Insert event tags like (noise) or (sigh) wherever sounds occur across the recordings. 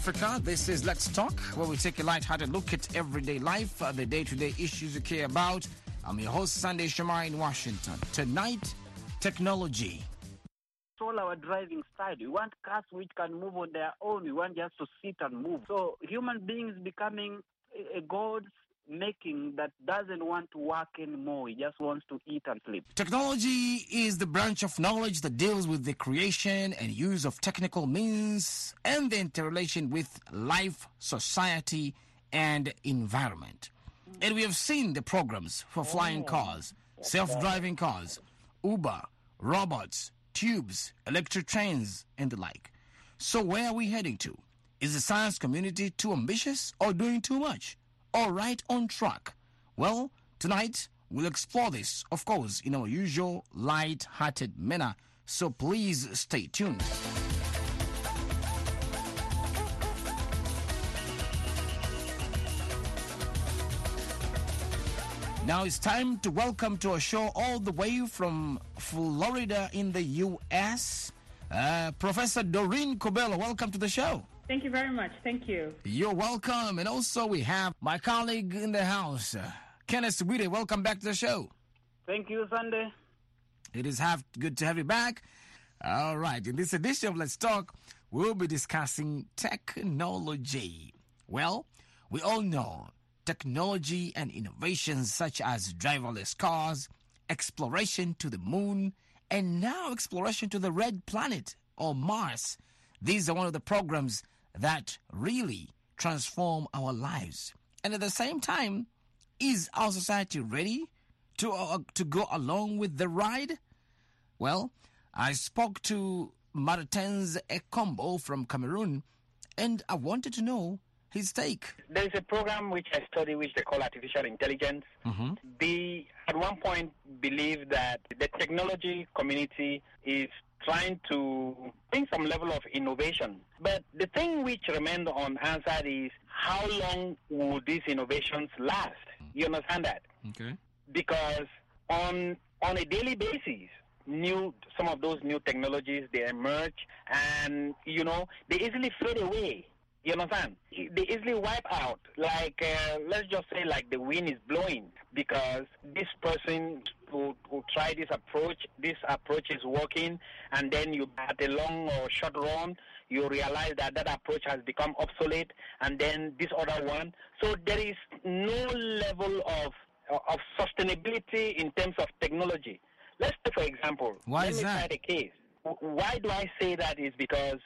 Africa. This is Let's Talk, where we take a light-hearted look at everyday life, uh, the day-to-day issues you care about. I'm your host, Sunday Shomari in Washington. Tonight, technology. All our driving style. We want cars which can move on their own. We want just to sit and move. So human beings becoming a a god making that doesn't want to work anymore. He just wants to eat and sleep. Technology is the branch of knowledge that deals with the creation and use of technical means and the interrelation with life, society, and environment. And we have seen the programs for flying oh. cars, self driving cars, Uber, robots, tubes, electric trains, and the like. So, where are we heading to? Is the science community too ambitious or doing too much? Or right on track? Well, tonight we'll explore this, of course, in our usual light hearted manner. So, please stay tuned. Now it's time to welcome to our show all the way from Florida in the U.S. Uh, Professor Doreen Cobello. Welcome to the show. Thank you very much. Thank you. You're welcome. And also we have my colleague in the house, uh, Kenneth Bwire. Welcome back to the show. Thank you, Sunday. It is have, good to have you back. All right. In this edition of Let's Talk, we'll be discussing technology. Well, we all know technology and innovations such as driverless cars, exploration to the moon, and now exploration to the red planet or Mars. These are one of the programs that really transform our lives. And at the same time, is our society ready to, uh, to go along with the ride? Well, I spoke to Martins Ekombo from Cameroon, and I wanted to know his take. There is a program which I study which they call artificial intelligence. They at one point believed that the technology community is trying to bring some level of innovation. But the thing which remained unanswered is how long will these innovations last? You understand that? Okay. because on on a daily basis new some of those new technologies they emerge and you know they easily fade away you understand they easily wipe out like uh, let's just say like the wind is blowing because this person will try this approach this approach is working and then you at a long or short run you realize that that approach has become obsolete and then this other one so there is no level of of sustainability in terms of technology. Let's take for example. Why let is me that? a case. Why do I say that? Is because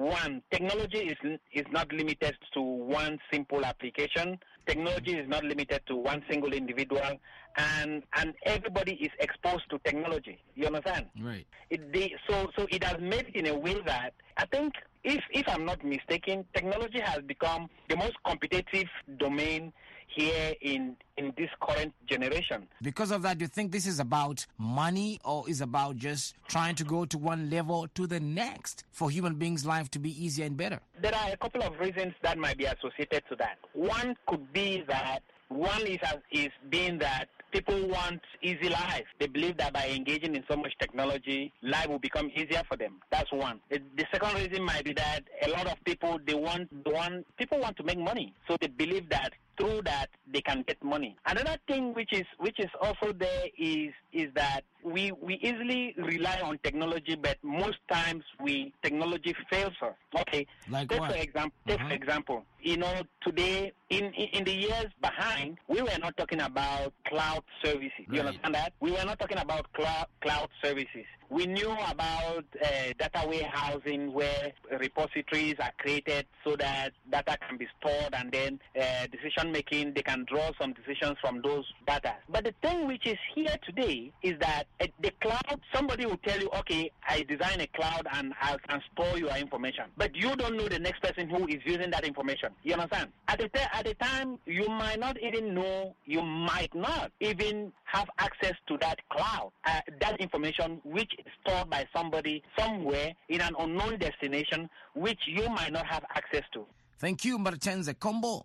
one, technology is is not limited to one simple application. Technology is not limited to one single individual, and and everybody is exposed to technology. You understand? Right. It, they, so so it has made it in a way that I think if if I'm not mistaken, technology has become the most competitive domain here in in this current generation. Because of that, do you think this is about money or is about just trying to go to one level to the next for human beings' life to be easier and better? There are a couple of reasons that might be associated to that. One could be that one is as- is being that people want easy life. They believe that by engaging in so much technology, life will become easier for them. That's one. The the second reason might be that a lot of people they want they want people want to make money, so they believe that through that they can get money. Another thing which is which is also there is is that we we easily rely on technology, but most times we technology fails us. Okay, Like take what? for example, take Mhm. for example, you know, today in, in in the years behind, we were not talking about cloud services. You understand that? We were not talking about cloud cloud services. We knew about uh, data warehousing where repositories are created so that data can be stored and then uh, decision making they can draw some decisions from those data. But the thing which is here today is that uh, the cloud somebody will tell you, okay, I design a cloud and I can store your information, but you don't know the next person who is using that information. You understand? At the t- at the time, you might not even know, you might not even have access to that cloud, uh, that information which stored by somebody somewhere in an unknown destination, which you might not have access to. Thank you, Martins Ekombo.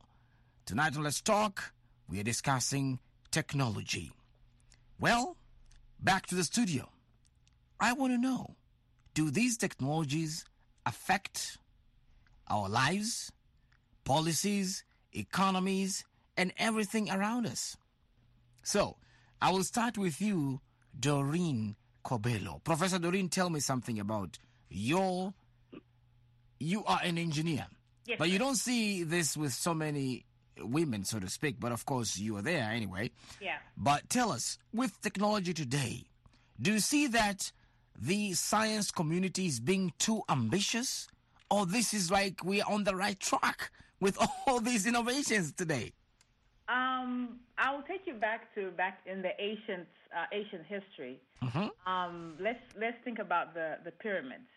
Tonight on Let's Talk, we are discussing technology. Well, back to the studio. I want to know do these technologies affect our lives, policies, economies, and everything around us. So, I will start with you, Doreen Cobello. Professor Doreen, tell me something about your. You are an engineer, Yes, but you don't see this with so many women, so to speak. But of course, you are there anyway. Yeah. But tell us, with technology today, do you see that the science community is being too ambitious? Or this is like we are on the right track with (laughs) all these innovations today? Um, I will take you back to back in the ancient uh, ancient history. Um, let's let's think about the the pyramids.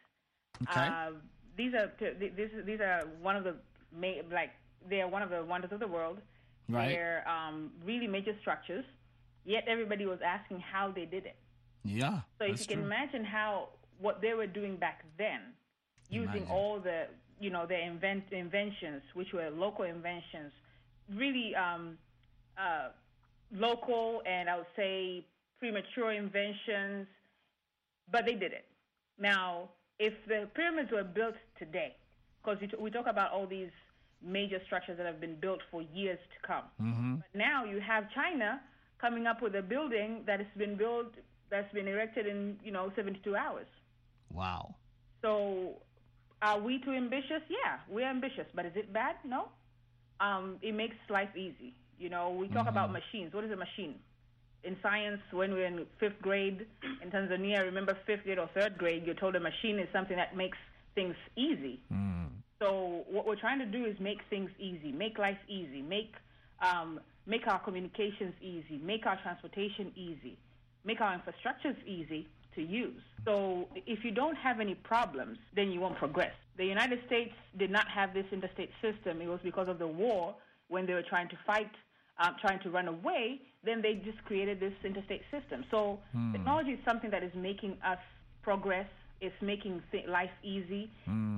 Okay. Uh, these are these these are one of the ma- like they are one of the wonders of the world. Right. They're um, really major structures. Yet everybody was asking how they did it. yeah. So if you can true. imagine how what they were doing back then, using Imagine. all the you know their invent inventions, which were local inventions, really um, uh, local and I would say premature inventions, but they did it. Now, if the pyramids were built today, because we talk about all these major structures that have been built for years to come, Mm-hmm. but now you have China coming up with a building that has been built, that's been erected in you know 72 hours. Wow. So, are we too ambitious? Yeah, we're ambitious, but is it bad? No. Um, it makes life easy. You know, we talk about machines. What is a machine? In science, when we're in fifth grade in Tanzania, remember fifth grade or third grade, you're told a machine is something that makes things easy. So what we're trying to do is make things easy, make life easy, make um, make our communications easy, make our transportation easy, make our infrastructures easy to use. So if you don't have any problems, then you won't progress. The United States did not have this interstate system. It was because of the war when they were trying to fight, um, trying to run away. Then they just created this interstate system. So technology is something that is making us progress. It's making th- life easy.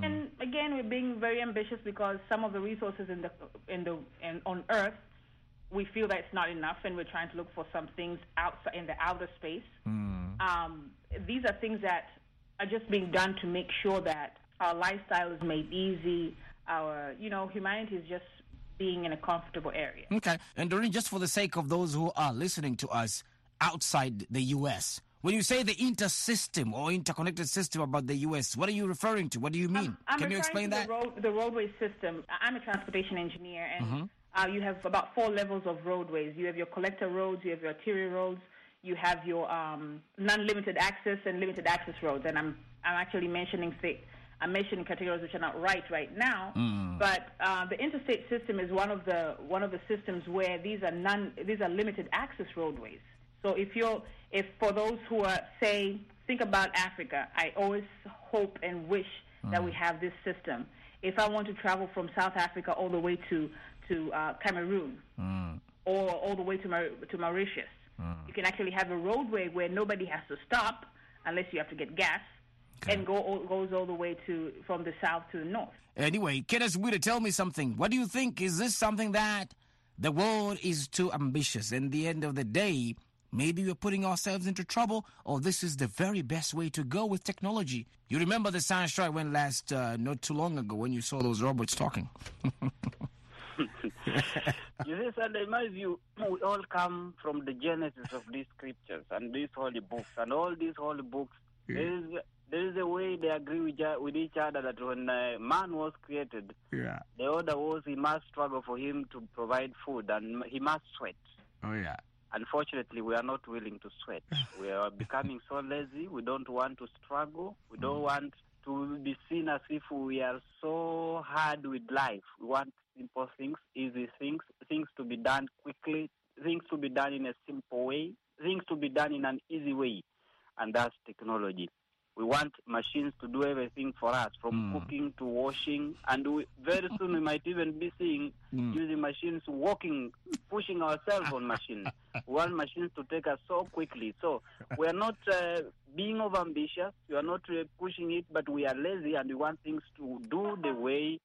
And again, we're being very ambitious because some of the resources in the in the in, on Earth we feel that it's not enough, and we're trying to look for some things outside in the outer space. Um, these are things that are just being done to make sure that our lifestyle is made easy. Our, you know, humanity is just being in a comfortable area. Okay. And Doreen, just for the sake of those who are listening to us outside the U.S., when you say the inter-system or interconnected system about the U.S., what are you referring to? What do you mean? I'm Can you explain that? The, road, the roadway system. I'm a transportation engineer, and Mm-hmm. uh, you have about four levels of roadways. You have your collector roads, you have your arterial roads, you have your um, non-limited access and limited access roads. And I'm I'm actually mentioning thi- I'm mentioning categories which are not right right now. Mm. But uh, the interstate system is one of the one of the systems where these are non these are limited access roadways. So if you're if for those who are say think about Africa, I always hope and wish that we have this system. If I want to travel from South Africa all the way to to uh, Cameroon or all the way to Mar- to Mauritius, you can actually have a roadway where nobody has to stop unless you have to get gas, and go all, goes all the way to from the south to the north. Anyway, Kenneth Witter, tell me something. What do you think? Is this something that the world is too ambitious? And the end of the day, maybe we're putting ourselves into trouble, or this is the very best way to go with technology. You remember the science show I went last uh, not too long ago when you saw those robots talking. (laughs) You see, Sunday, my view, we all come from the genesis of these scriptures and these holy books. And all these holy books, there, is, there is a way they agree with, each- with each other that when uh, man was created, Yeah. the order was he must struggle for him to provide food and he must sweat. Oh, yeah. Unfortunately, we are not willing to sweat. (laughs) we are becoming so lazy. We don't want to struggle. We don't want to be seen as if we are so hard with life. We want simple things, easy things, things to be done quickly, things to be done in a simple way, things to be done in an easy way. And that's technology. We want machines to do everything for us, from cooking to washing, and we, very soon we might even be seeing using machines walking, pushing ourselves on machines. we want machines to take us so quickly. So we are not uh, being overambitious. We are not uh, pushing it, but we are lazy, and we want things to do the way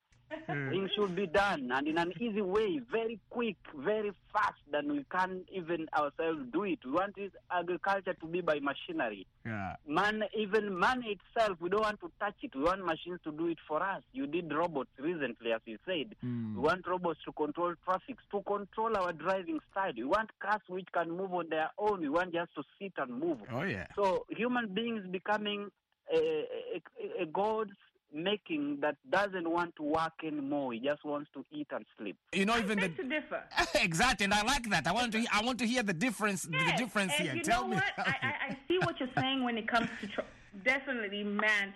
Things should be done and in an easy way, very quick, very fast, than we can even ourselves do it. We want this agriculture to be by machinery. Yeah. Man, even man itself, we don't want to touch it. We want machines to do it for us. You did robots recently, as you said. Mm. We want robots to control traffic, to control our driving style. We want cars which can move on their own. We want just to sit and move. Oh yeah. So human beings becoming a, a, a God's making that doesn't want to work anymore. He just wants to eat and sleep. You know, even the Beg to differ. exactly, and I like that. I want to. I want to hear the difference. Yes, The difference and here. You Tell know me. what? I, I, I see what you're saying when it comes to tr- definitely, man.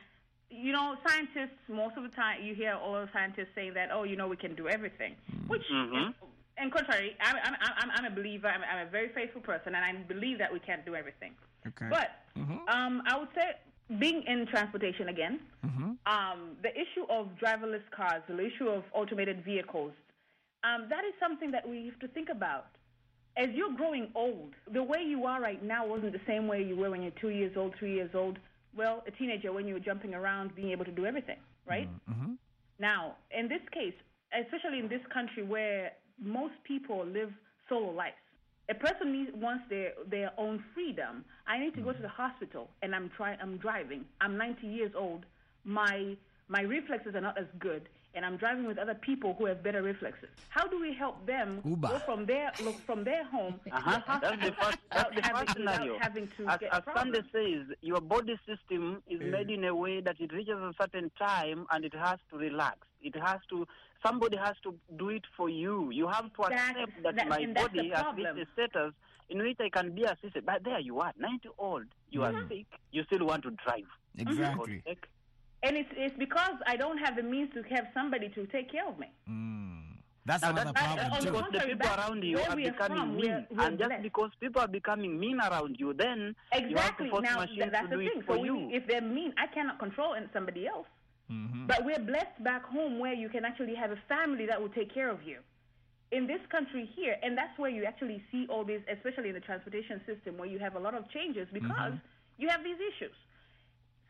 You know, scientists most of the time you hear all the scientists saying that, oh, you know, we can do everything, which. Mhm. Is, and contrary, I'm, I'm, I'm, I'm a believer. I'm, I'm a very faithful person, and I believe that we can't do everything. okay. But Mhm. um, I would say, being in transportation again, Mhm. um, the issue of driverless cars, the issue of automated vehicles, um, that is something that we have to think about. As you're growing old, the way you are right now wasn't the same way you were when you're two years old, three years old. Well, a teenager when you were jumping around, being able to do everything, right? Mhm. Now, in this case, especially in this country where most people live solo lives, a person needs wants their their own freedom. I need to go to the hospital and I'm try I'm driving. I'm 90 years old. My my reflexes are not as good, and I'm driving with other people who have better reflexes. How do we help them Uber. go from their look from their home (laughs) Uh-huh. the hospital That's the first, (laughs) that's the without first having, without scenario. having to As, get as Sunday says, your body system is made in a way that it reaches a certain time and it has to relax. It has to. Somebody has to do it for you. You have to That- accept that, that- my and that's the body has problem. reached a status in which I can be assisted. But there you are, 90 old. You are sick. You still want to drive. Exactly. Heck. And it's it's because I don't have the means to have somebody to take care of me. Mm. That's Now another that's problem the too. because the people back around you are becoming from, mean, we're- we're and just because people are becoming mean around you, then you have to Exactly. force Now machines th- that's to the do thing. it for So we, you. if they're mean, I cannot control in somebody else. Mhm. But we're blessed back home where you can actually have a family that will take care of you. In this country here, and that's where you actually see all these, especially in the transportation system, where you have a lot of changes because you have these issues.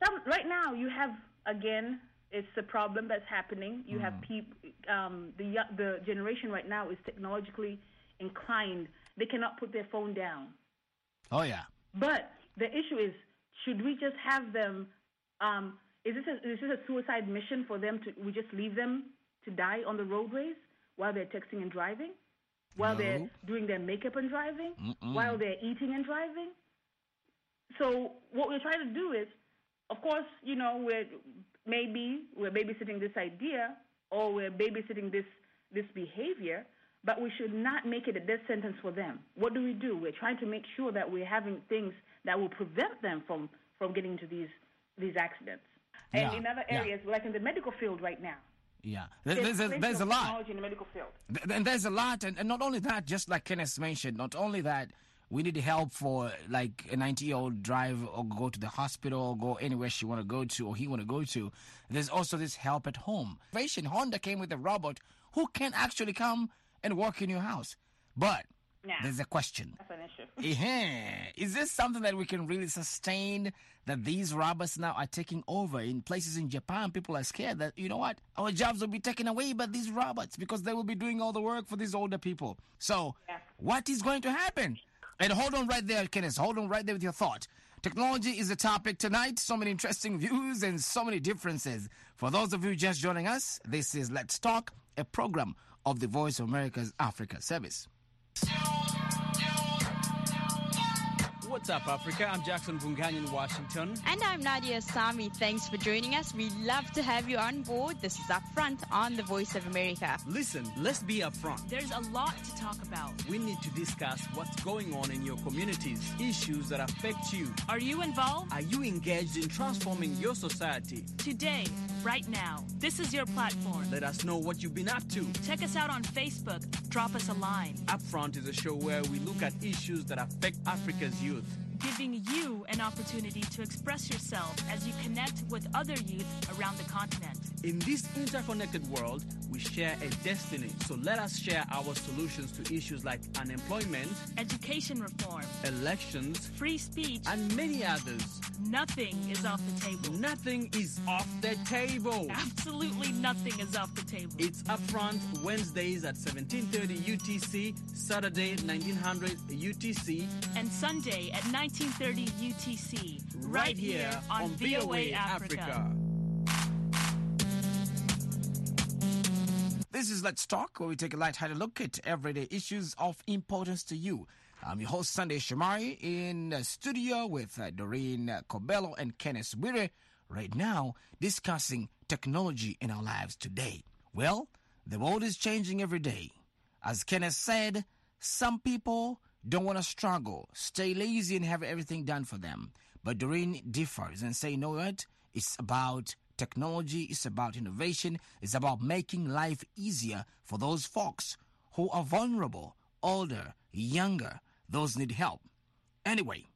Some right now you have again, it's a problem that's happening. You have people, um, the the generation right now is technologically inclined. They cannot put their phone down. Oh yeah. But the issue is, should we just have them? Um, is this a, is this a suicide mission for them to? We just leave them to die on the roadways while they're texting and driving, while they're doing their makeup and driving, Mm-mm. while they're eating and driving. So what we're trying to do is, of course, you know, we're maybe we're babysitting this idea or we're babysitting this this behavior, but we should not make it a death sentence for them. What do we do? We're trying to make sure that we're having things that will prevent them from from getting into these these accidents. And Yeah, in other yeah. areas, like in the medical field right now, Yeah. There- There's, a, there's a lot. in the medical field. Th- And there's a lot, and, and not only that, just like Kenneth mentioned, not only that, we need help for like a 90 year old drive or go to the hospital or go anywhere she want to go to or he want to go to. There's also this help at home. Innovation Honda came with a robot who can actually come and work in your house. But Yeah. there's a question. That's an issue. (laughs) Is this something that we can really sustain? That these robots now are taking over in places in Japan. People are scared that you know what, our jobs will be taken away by these robots because they will be doing all the work for these older people. So, Yeah. what is going to happen? And hold on right there, Kenneth. Hold on right there with your thought. Technology is the topic tonight. So many interesting views and so many differences. For those of you just joining us, this is Let's Talk, a program of the Voice of America's Africa Service. What's up, Africa? I'm Jackson Mvunganyi in Washington. And I'm Nadia Sami. Thanks for joining us. We love to have you on board. This is Upfront on the Voice of America. Listen, let's be upfront. There's a lot to talk about. We need to discuss what's going on in your communities, issues that affect you. Are you involved? Are you engaged in transforming your society? Today, right now, this is your platform. Let us know what you've been up to. Check us out on Facebook. Drop us a line. Upfront is a show where we look at issues that affect Africa's youth. Giving you an opportunity to express yourself as you connect with other youth around the continent. In this interconnected world, we share a destiny. So let us share our solutions to issues like unemployment, Education reform, elections, free speech, and many others. nothing is off the table. Nothing is off the table. Absolutely nothing is off the table. It's upfront Wednesdays at 17:30 UTC, Saturday 1900 UTC, and Sunday at 1930 UTC, right, here on, VOA, Africa. This is Let's Talk, where we take a light-hearted look at everyday issues of importance to you. I'm your host, Sunday Shomari, in studio with uh, Doreen Cobello and Kenneth Bwire, right now discussing technology in our lives today. Well, the world is changing every day. As Kenneth said, some people don't want to struggle, stay lazy, and have everything done for them. But Doreen differs and say, you know what? It's about technology, it's about innovation, it's about making life easier for those folks who are vulnerable, older, younger, those need help. Anyway,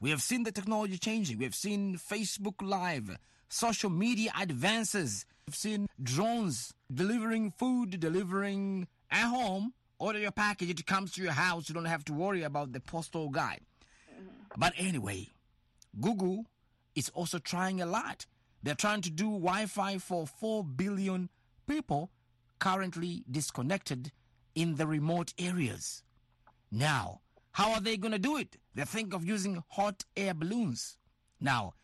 we have seen the technology changing. We have seen Facebook Live, social media advances. We've seen drones delivering food, delivering at home. Order your package, it comes to your house. You don't have to worry about the postal guy. Mm-hmm. But anyway, Google is also trying a lot. They're trying to do Wi Fi for 4 billion people currently disconnected in the remote areas. Now, how are they going to do it? They think of using hot air balloons. Now,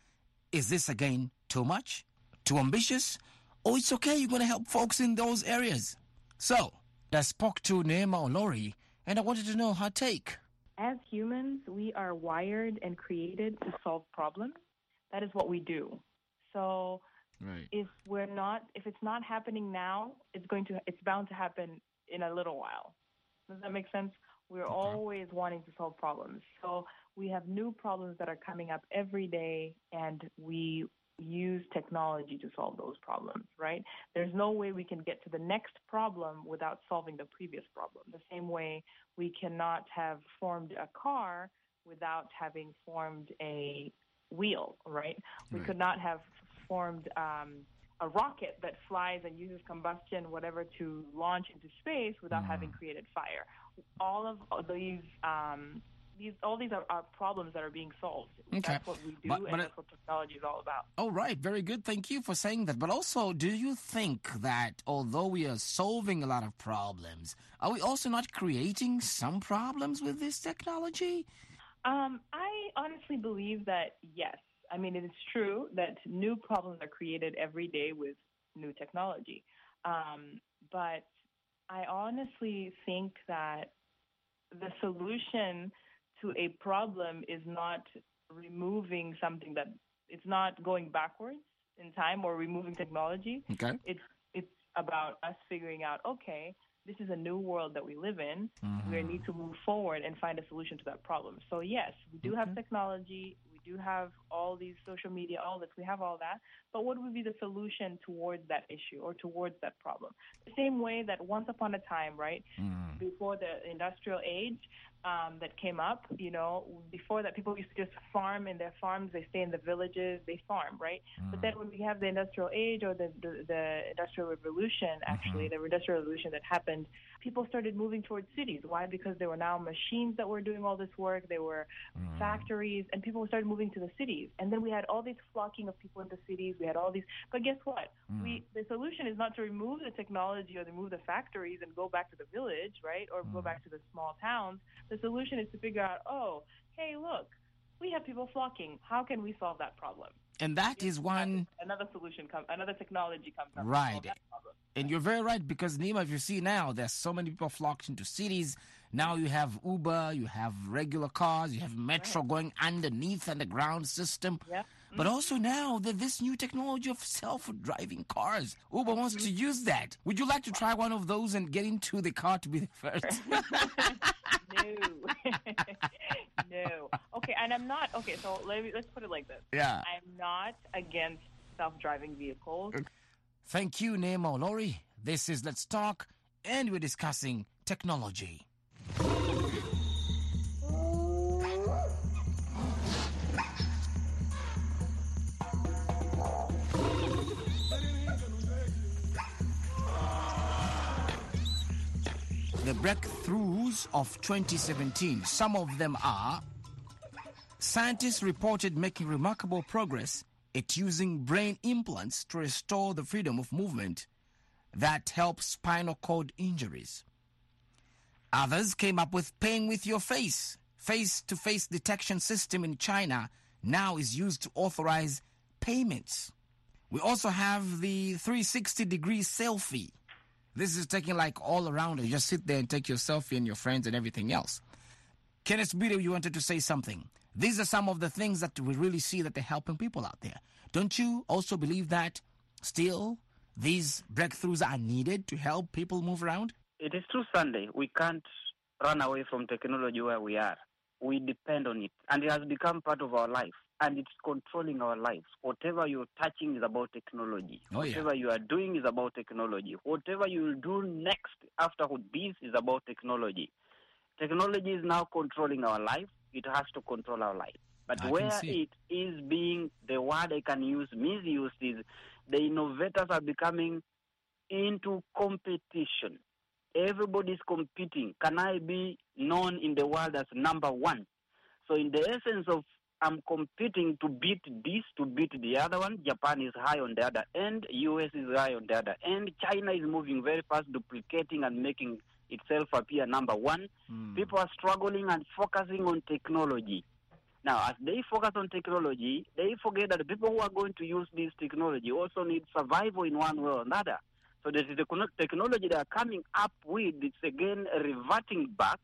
is this again too much? Too ambitious? Oh, it's okay. You're going to help folks in those areas. So, I spoke to Neema Olori and I wanted to know her take. As humans, we are wired and created to solve problems. That is what we do. So Right. if we're not if it's not happening now, it's going to it's bound to happen in a little while. Does that make sense? We're always wanting to solve problems. So we have new problems that are coming up every day and we use technology to solve those problems, right? There's no way we can get to the next problem without solving the previous problem. The same way we cannot have formed a car without having formed a wheel, right? We Right. could not have formed um, a rocket that flies and uses combustion, whatever, to launch into space without having created fire. All of these, um, these, all these are, are problems that are being solved. Okay. That's what we do, But- but and it- that's what technology is all about. All right, very good. Thank you for saying that. But also, do you think that although we are solving a lot of problems, are we also not creating some problems with this technology? Um, I honestly believe that yes. I mean, it is true that new problems are created every day with new technology. Um, but I honestly think that the solution to a problem is not removing something that it's not going backwards in time or removing technology. Okay. it's it's about us figuring out okay this is a new world that we live in. We need to move forward and find a solution to that problem. So yes we do have technology do have all these social media all this we have all that but what would be the solution towards that issue or towards that problem? The same way that once upon a time right mm. before the industrial age um, that came up, you know, before that people used to just farm in their farms, they stay in the villages, they farm, right? Mm. But then when we have the industrial age or the, the, the industrial revolution, mm-hmm. actually, the industrial revolution that happened, people started moving towards cities. Why? Because there were now machines that were doing all this work, there were mm. factories, and people started moving to the cities. And then we had all this flocking of people into cities, we had all these, but guess what? Mm. We, the solution is not to remove the technology or remove the factories and go back to the village, right? Or go back to the small towns. The solution is to figure out, oh, hey, look, we have people flocking. How can we solve that problem? And that is one. Another solution comes, another technology comes up. Right. And you're very right because Neema, if you see now, there's so many people flocked into cities. Now you have Uber, you have regular cars, you have metro going underneath underground system. Yeah. But also now that this new technology of self-driving cars, Uber wants to use that. Would you like to try one of those and get into the car to be the first? (laughs) no. (laughs) no. Okay, and I'm not okay, so let me, let's put it like this. yeah. I'm not against self-driving vehicles. Thank you, Neema Olori. This is Let's Talk, and we're discussing technology. The breakthroughs of 2017. Some of them are scientists reported making remarkable progress at using brain implants to restore the freedom of movement that helps spinal cord injuries. Others came up with paying with your face. Face to face detection system in China now is used to authorize payments. We also have the 360 degree selfie. This is taking like all around. You just sit there and take your selfie and your friends and everything else. Kenneth Bwire, you wanted to say something. These are some of the things that we really see that they're helping people out there. Don't you also believe that still these breakthroughs are needed to help people move around? It is true, Sunday. We can't run away from technology where we are. We depend on it, and it has become part of our life, and it's controlling our lives. Whatever you're touching is about technology. Oh, yeah. Whatever you are doing is about technology. Whatever you will do next after this is about technology. Technology is now controlling our life. It has to control our life. But I where it is being, the word I can use, misused is the innovators are becoming into competition. Everybody's competing. Can I be known in the world as number one? So, in the essence of I'm competing to beat this, to beat the other one. Japan is high on the other end. US is high on the other end. China is moving very fast, duplicating and making itself appear number one. Hmm. People are struggling and focusing on technology. Now, as they focus on technology, they forget that the people who are going to use this technology also need survival in one way or another. So there is the technology they are coming up with. It's again reverting back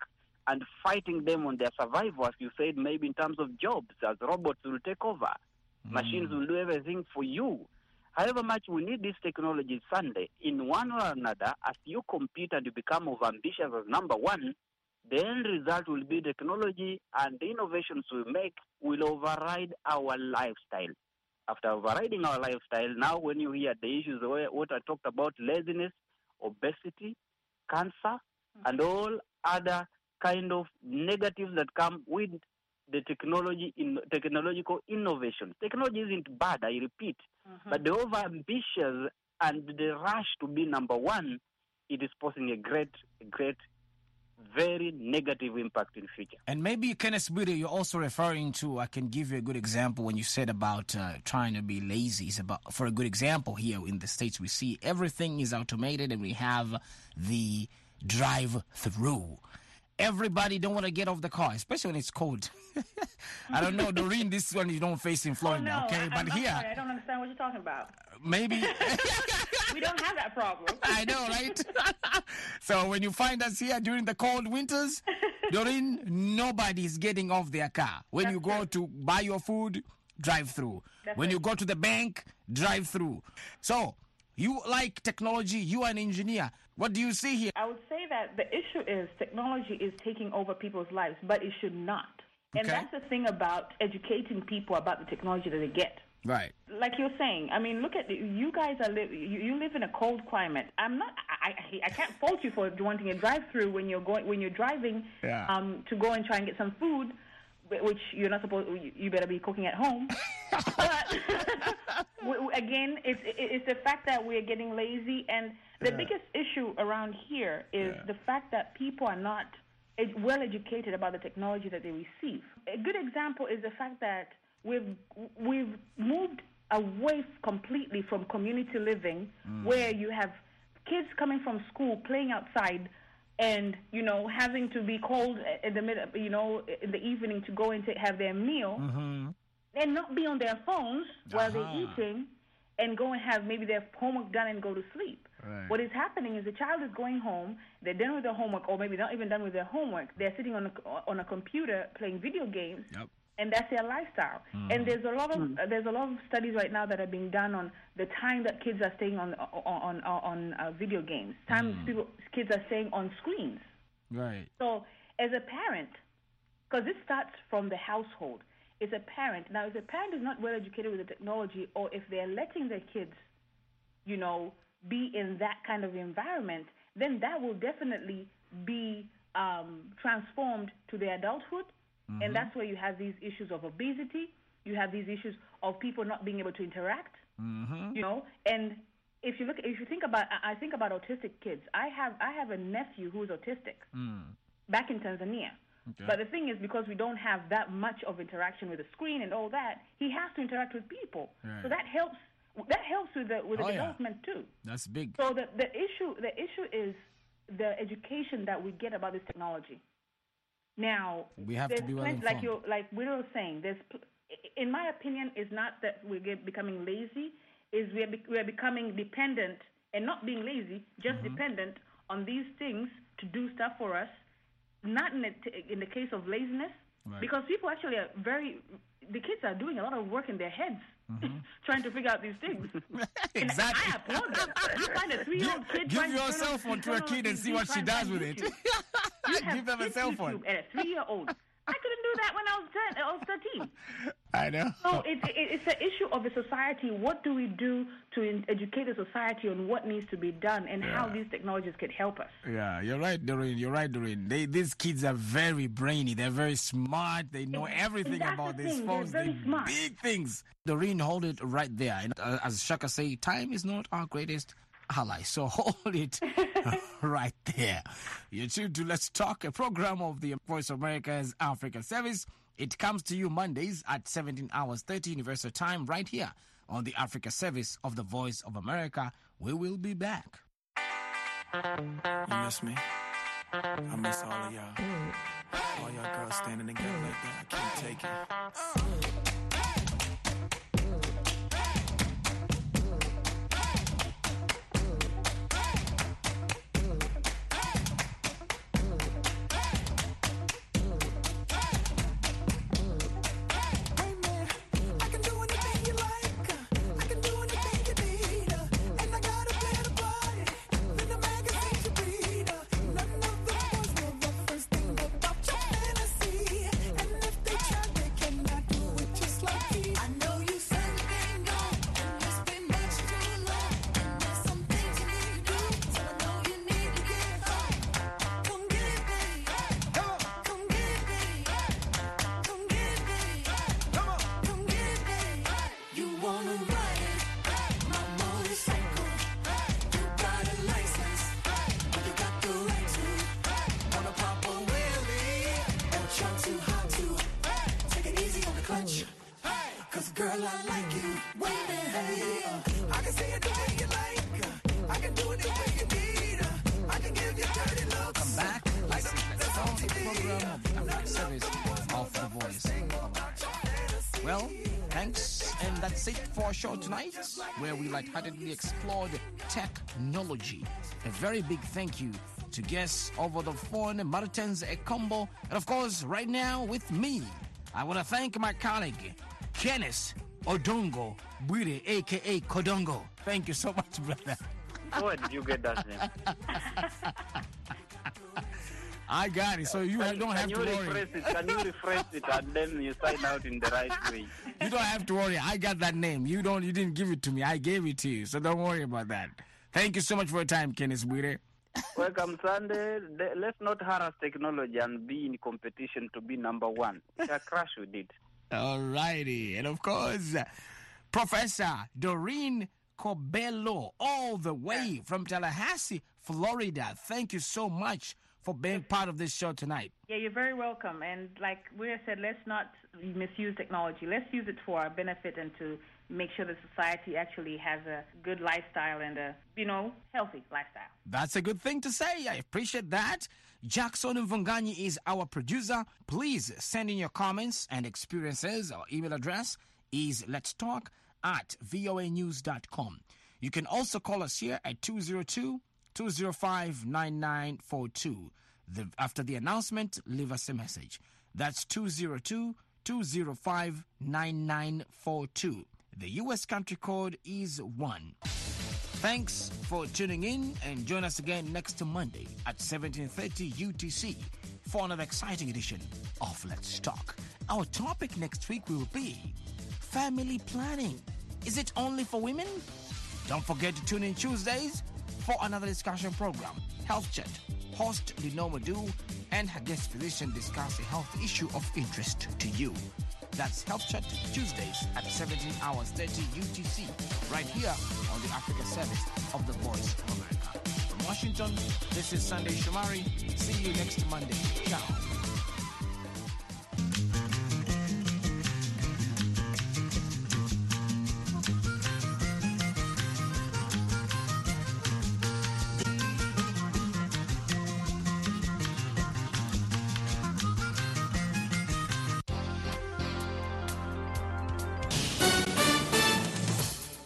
and fighting them on their survival, as you said, maybe in terms of jobs, as robots will take over. Mm. Machines will do everything for you. However much we need this technology Sunday, in one or another, as you compete and you become of ambitious as number one, the end result will be technology and the innovations we make will override our lifestyle. After overriding our lifestyle, now when you hear the issues where what I talked about, laziness, obesity, cancer, mm. and all other kind of negatives that come with the technology in technological innovation. Technology isn't bad, I repeat, but the overambitious and the rush to be number one, it is posing a great, great, very negative impact in future. And maybe Kenneth Bwire, you're also referring to. I can give you a good example when you said about uh, trying to be lazy. It's about for a good example here in the states, we see everything is automated, and we have the drive-through. Everybody don't want to get off the car, especially when it's cold. (laughs) I don't know, Doreen. This one you don't face in Oh, Florida, no, okay? I, but here, sorry, I don't understand what you're talking about. Uh, maybe. (laughs) We don't have that problem. (laughs) I know, right? so when you find us here during the cold winters, Doreen, nobody's getting off their car. When That's you go to buy your food, drive through. That's when you go to the bank, drive through. So you like technology, you are an engineer. What do you see here? I would say that the issue is technology is taking over people's lives, but it should not. And Okay. that's the thing about educating people about the technology that they get. Right. Like you're saying, I mean, look at you guys are li- you, you live in a cold climate. I'm not. I, I I can't fault you for wanting a drive-through when you're going when you're driving Yeah. um, to go and try and get some food, which you're not supposed. you- You better be cooking at home. but (laughs) again, it's it's the fact that we're getting lazy, and the biggest issue around here is the fact that people are not well educated about the technology that they receive. A good example is the fact that we've we've moved away completely from community living, mm. where you have kids coming from school playing outside. And you know, having to be called in the middle, you know, in the evening to go and to have their meal, and not be on their phones while Uh-huh. they're eating and go and have maybe their homework done and go to sleep. Right. What is happening is the child is going home, they're done with their homework, or maybe not even done with their homework. They're sitting on a, on a computer playing video games, Yep. And that's their lifestyle. And there's a lot of uh, there's a lot of studies right now that are being done on the time that kids are staying on on on, on uh, video games, time people kids are staying on screens. Right. So, as a parent, because this starts from the household, as a parent, now, if a parent is not well educated with the technology, or if they're letting their kids, you know, be in that kind of environment, then that will definitely be um, transformed to their adulthood. And mm-hmm. that's where you have these issues of obesity, you have these issues of people not being able to interact, mm-hmm. you know, and if you look, if you think about, I think about autistic kids. I have, I have a nephew who's autistic mm. back in Tanzania. Okay. But the thing is, because we don't have that much of interaction with the screen and all that, he has to interact with people. Right. So that helps. That helps with the with the Oh, yeah. development too. That's big. So the the issue the issue is the education that we get about this technology. Now We have to be well plenty- like you like we were saying. There's in my opinion, is not that we're becoming lazy. Is we're be, we're becoming dependent and not being lazy, just Mm-hmm. dependent on these things to do stuff for us. Not in the in the case of laziness, Right. because people actually are very. The kids are doing a lot of work in their heads, (laughs) trying to figure out these things. (laughs) And Mm-hmm. Exactly. I applaud them. You find a (laughs) three-year-old kid Give your cell phone to a kid and see what she does with it. You have Give them a cell phone. And a three-year-old. I couldn't do that when I was ten. I was thirteen. (laughs) I know. So it's it, it's an issue of the society. What do we do to in, educate the society on what needs to be done and how these technologies can help us? Yeah, you're right, Doreen. You're right, Doreen. They, these kids are very brainy. They're very smart. They know And- everything about the these thing. They're phones. very They smart. big things. Doreen, hold it right there. And, uh, as Shaka say, time is not our greatest ally. So (laughs) hold it (laughs) right there. You're tuned to Let's Talk, a program of the Voice of America's African Service. It comes to you Mondays at 17 hours 30 Universal Time right here on the Africa Service of the Voice of America. We will be back. You miss me? I miss all of y'all. All y'all girls standing together like that. I can't take it. Clutch. Cause girl, I like you. Wait a minute, I can say it the way you like. I can do it the way you need. I can give you dirty looks. Come back. Let's Talk, the program of the Voice. Well, thanks, and that's it for our show tonight, where we lightheartedly explored technology. A very big thank you to guests over the phone, Martins Ekombo, and of course, right now with me, I want to thank my colleague, Kenneth Odongo Bwire, aka Kodongo. Thank you so much, brother. Where did you get that name? (laughs) I got it, so you don't have Can to you worry. it? Can you rephrase it and then you sign out in the right way? You don't have to worry. I got that name. You don't. You didn't give it to me. I gave it to you. So don't worry about that. Thank you so much for your time, Kenneth Bwire. Welcome Sunday. Let's not harass technology and be in competition to be number one. It's a crash we did. All righty, and of course, Professor Doreen Cobello, all the way from Tallahassee, Florida. Thank you so much for being part of this show tonight. Yeah, you're very welcome. And like we said, let's not misuse technology. Let's use it for our benefit and to make sure the society actually has a good lifestyle and a, you know, healthy lifestyle. That's a good thing to say. I appreciate that. Jackson Mvunganyi is our producer. Please send in your comments and experiences. Our email address is let's talk at voanews.com. You can also call us here at 202 205 9942. The- After the announcement, leave us a message. That's 202 205 9942. The U.S. country code is 1. Thanks for tuning in and join us again next Monday at 17:30 UTC for another exciting edition of Let's Talk. Our topic next week will be family planning. Is it only for women? Don't forget to tune in Tuesdays for another discussion program, Health Chat. Host Linord Moudou and her guest physician discuss a health issue of interest to you. That's Health Chat Tuesdays at 17 hours 30 UTC, right here on the Africa service of the Voice of America. From Washington, this is Sunday Shomari. See you next Monday. Ciao.